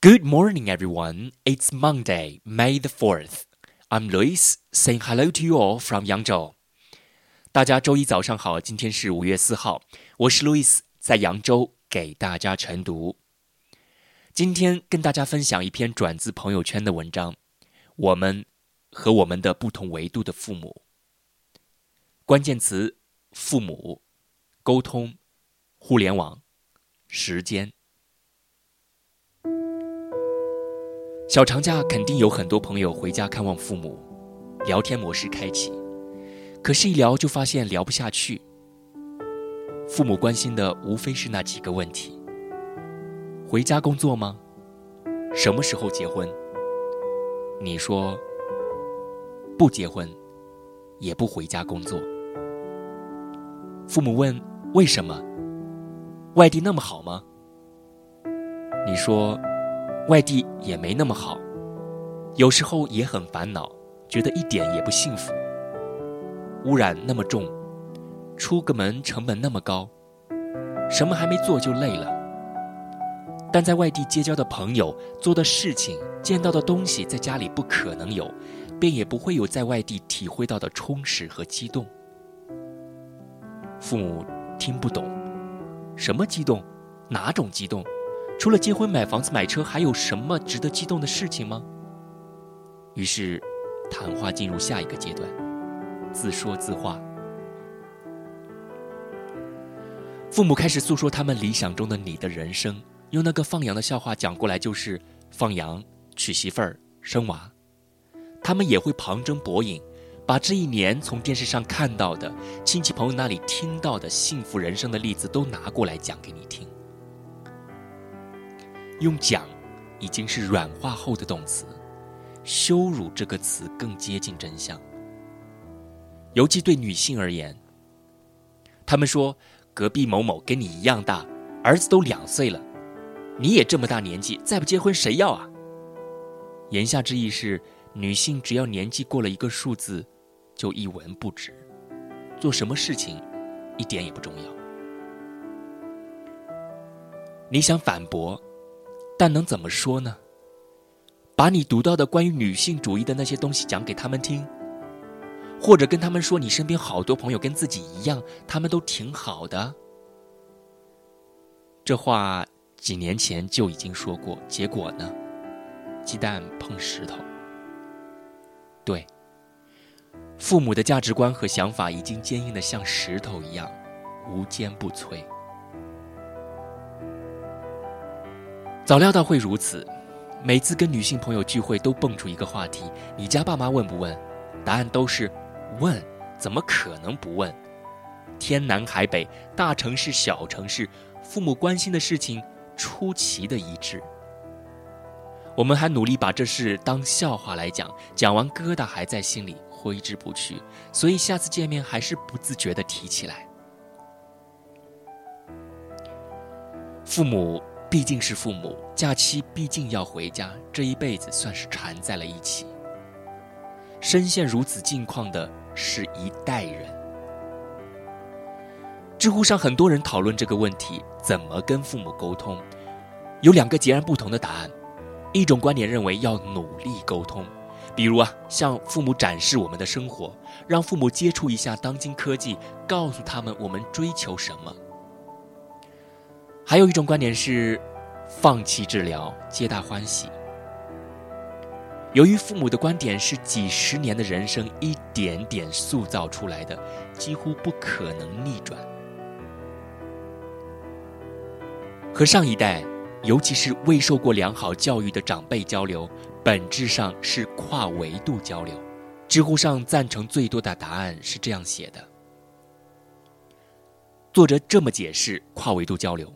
Good morning, everyone. It's Monday, May the 4th. I'm Luis, saying hello to you all from Yangzhou. 大家周一早上好，今天是五月四号，我是 Louis，在扬州给大家晨读。今天跟大家分享一篇转自朋友圈的文章，我们和我们的不同维度的父母。关键词：父母、沟通、互联网、时间。小长假肯定有很多朋友回家看望父母，聊天模式开启，可是，一聊就发现聊不下去。父母关心的无非是那几个问题：回家工作吗？什么时候结婚？你说不结婚，也不回家工作。父母问为什么？外地那么好吗？你说。外地也没那么好，有时候也很烦恼，觉得一点也不幸福。污染那么重，出个门成本那么高，什么还没做就累了。但在外地结交的朋友、做的事情、见到的东西，在家里不可能有，便也不会有在外地体会到的充实和激动。父母听不懂，什么激动？哪种激动？除了结婚、买房子、买车，还有什么值得激动的事情吗？于是，谈话进入下一个阶段，自说自话。父母开始诉说他们理想中的你的人生，用那个放羊的笑话讲过来，就是放羊、娶媳妇儿、生娃。他们也会旁征博引，把这一年从电视上看到的、亲戚朋友那里听到的幸福人生的例子都拿过来讲给你听。用讲，已经是软化后的动词，羞辱这个词更接近真相。尤其对女性而言，他们说隔壁某某跟你一样大，儿子都两岁了，你也这么大年纪，再不结婚谁要啊？言下之意是，女性只要年纪过了一个数字，就一文不值，做什么事情一点也不重要。你想反驳？但能怎么说呢？把你读到的关于女性主义的那些东西讲给他们听，或者跟他们说你身边好多朋友跟自己一样，他们都挺好的。这话几年前就已经说过，结果呢？鸡蛋碰石头。对，父母的价值观和想法已经坚硬的像石头一样，无坚不摧。早料到会如此，每次跟女性朋友聚会都蹦出一个话题：“你家爸妈问不问？”答案都是“问”，怎么可能不问？天南海北，大城市、小城市，父母关心的事情出奇的一致。我们还努力把这事当笑话来讲，讲完疙瘩还在心里挥之不去，所以下次见面还是不自觉地提起来。父母。毕竟是父母，假期毕竟要回家，这一辈子算是缠在了一起。深陷如此境况的是一代人。知乎上很多人讨论这个问题：怎么跟父母沟通？有两个截然不同的答案。一种观点认为要努力沟通，比如啊，向父母展示我们的生活，让父母接触一下当今科技，告诉他们我们追求什么。还有一种观点是，放弃治疗，皆大欢喜。由于父母的观点是几十年的人生一点点塑造出来的，几乎不可能逆转。和上一代，尤其是未受过良好教育的长辈交流，本质上是跨维度交流。知乎上赞成最多的答案是这样写的：作者这么解释跨维度交流。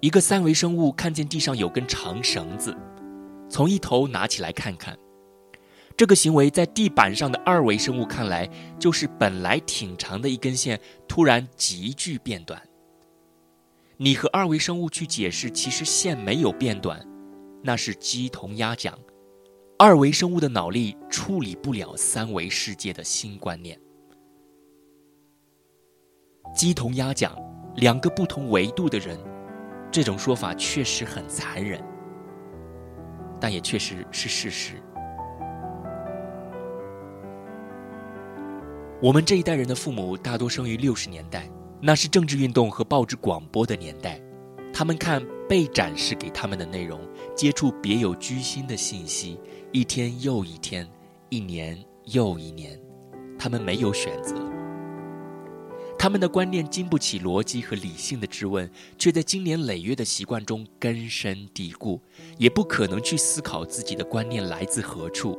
一个三维生物看见地上有根长绳子，从一头拿起来看看。这个行为在地板上的二维生物看来，就是本来挺长的一根线突然急剧变短。你和二维生物去解释，其实线没有变短，那是鸡同鸭讲。二维生物的脑力处理不了三维世界的新观念。鸡同鸭讲，两个不同维度的人。这种说法确实很残忍，但也确实是事实。我们这一代人的父母大多生于六十年代，那是政治运动和报纸广播的年代。他们看被展示给他们的内容，接触别有居心的信息，一天又一天，一年又一年，他们没有选择。他们的观念经不起逻辑和理性的质问，却在经年累月的习惯中根深蒂固，也不可能去思考自己的观念来自何处。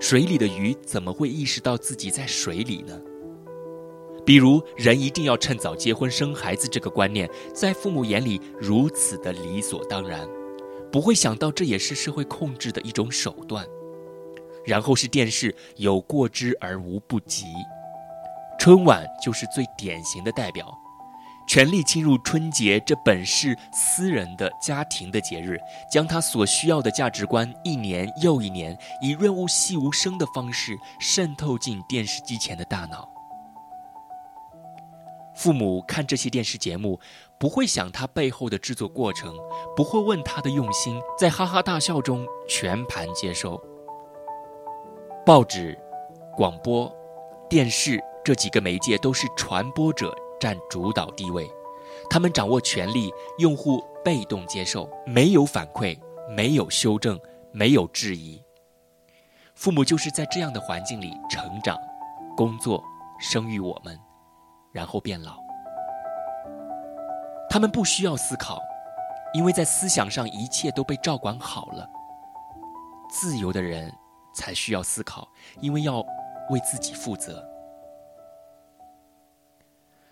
水里的鱼怎么会意识到自己在水里呢？比如，人一定要趁早结婚生孩子这个观念，在父母眼里如此的理所当然，不会想到这也是社会控制的一种手段。然后是电视，有过之而无不及，春晚就是最典型的代表。全力侵入春节这本是私人的家庭的节日，将他所需要的价值观一年又一年以润物细无声的方式渗透进电视机前的大脑。父母看这些电视节目，不会想他背后的制作过程，不会问他的用心，在哈哈大笑中全盘接受。报纸、广播、电视这几个媒介都是传播者占主导地位，他们掌握权力，用户被动接受，没有反馈，没有修正，没有质疑。父母就是在这样的环境里成长、工作、生育我们。然后变老，他们不需要思考，因为在思想上一切都被照管好了。自由的人才需要思考，因为要为自己负责。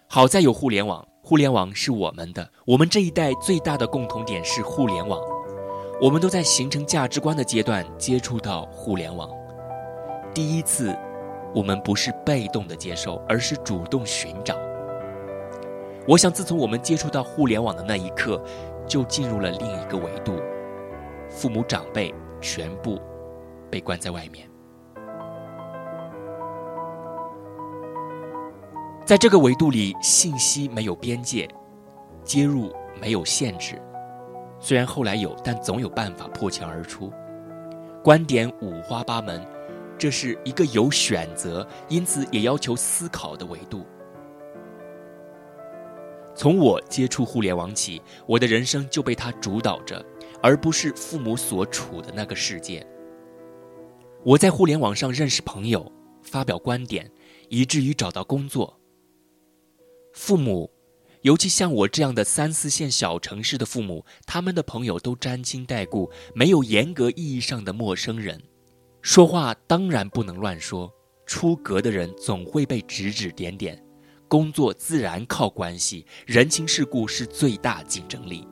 好在有互联网，互联网是我们的，我们这一代最大的共同点是互联网。我们都在形成价值观的阶段接触到互联网，第一次。我们不是被动的接受，而是主动寻找。我想，自从我们接触到互联网的那一刻，就进入了另一个维度。父母长辈全部被关在外面，在这个维度里，信息没有边界，接入没有限制。虽然后来有，但总有办法破墙而出。观点五花八门。这是一个有选择，因此也要求思考的维度。从我接触互联网起，我的人生就被它主导着，而不是父母所处的那个世界。我在互联网上认识朋友，发表观点，以至于找到工作。父母，尤其像我这样的三四线小城市的父母，他们的朋友都沾亲带故，没有严格意义上的陌生人。说话当然不能乱说，出格的人总会被指指点点。工作自然靠关系，人情世故是最大竞争力。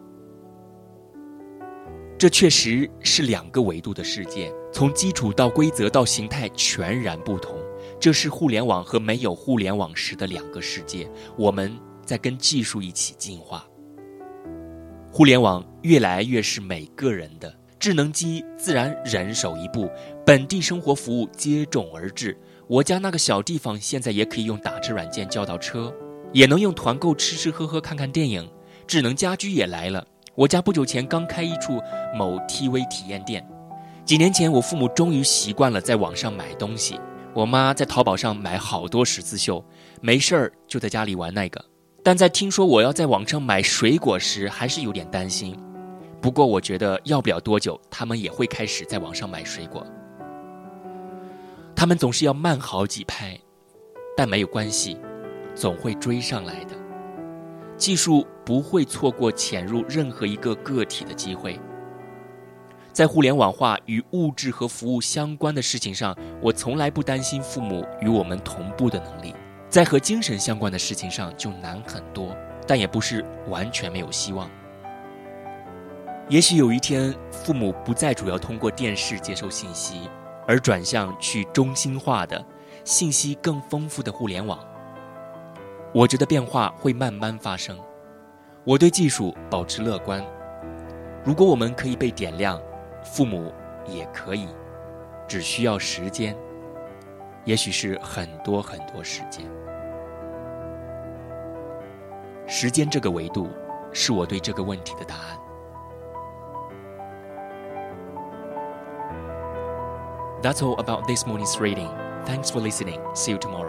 这确实是两个维度的世界，从基础到规则到形态全然不同。这是互联网和没有互联网时的两个世界。我们在跟技术一起进化，互联网越来越是每个人的。智能机自然人手一部，本地生活服务接踵而至。我家那个小地方现在也可以用打车软件叫到车，也能用团购吃吃喝喝看看电影。智能家居也来了，我家不久前刚开一处某 TV 体验店。几年前，我父母终于习惯了在网上买东西。我妈在淘宝上买好多十字绣，没事儿就在家里玩那个。但在听说我要在网上买水果时，还是有点担心。不过，我觉得要不了多久，他们也会开始在网上买水果。他们总是要慢好几拍，但没有关系，总会追上来的。技术不会错过潜入任何一个个体的机会。在互联网化与物质和服务相关的事情上，我从来不担心父母与我们同步的能力。在和精神相关的事情上就难很多，但也不是完全没有希望。也许有一天，父母不再主要通过电视接受信息，而转向去中心化的、信息更丰富的互联网。我觉得变化会慢慢发生。我对技术保持乐观。如果我们可以被点亮，父母也可以，只需要时间，也许是很多很多时间。时间这个维度。是我对这个问题的答案。That's all about this morning's reading. Thanks for listening. See you tomorrow.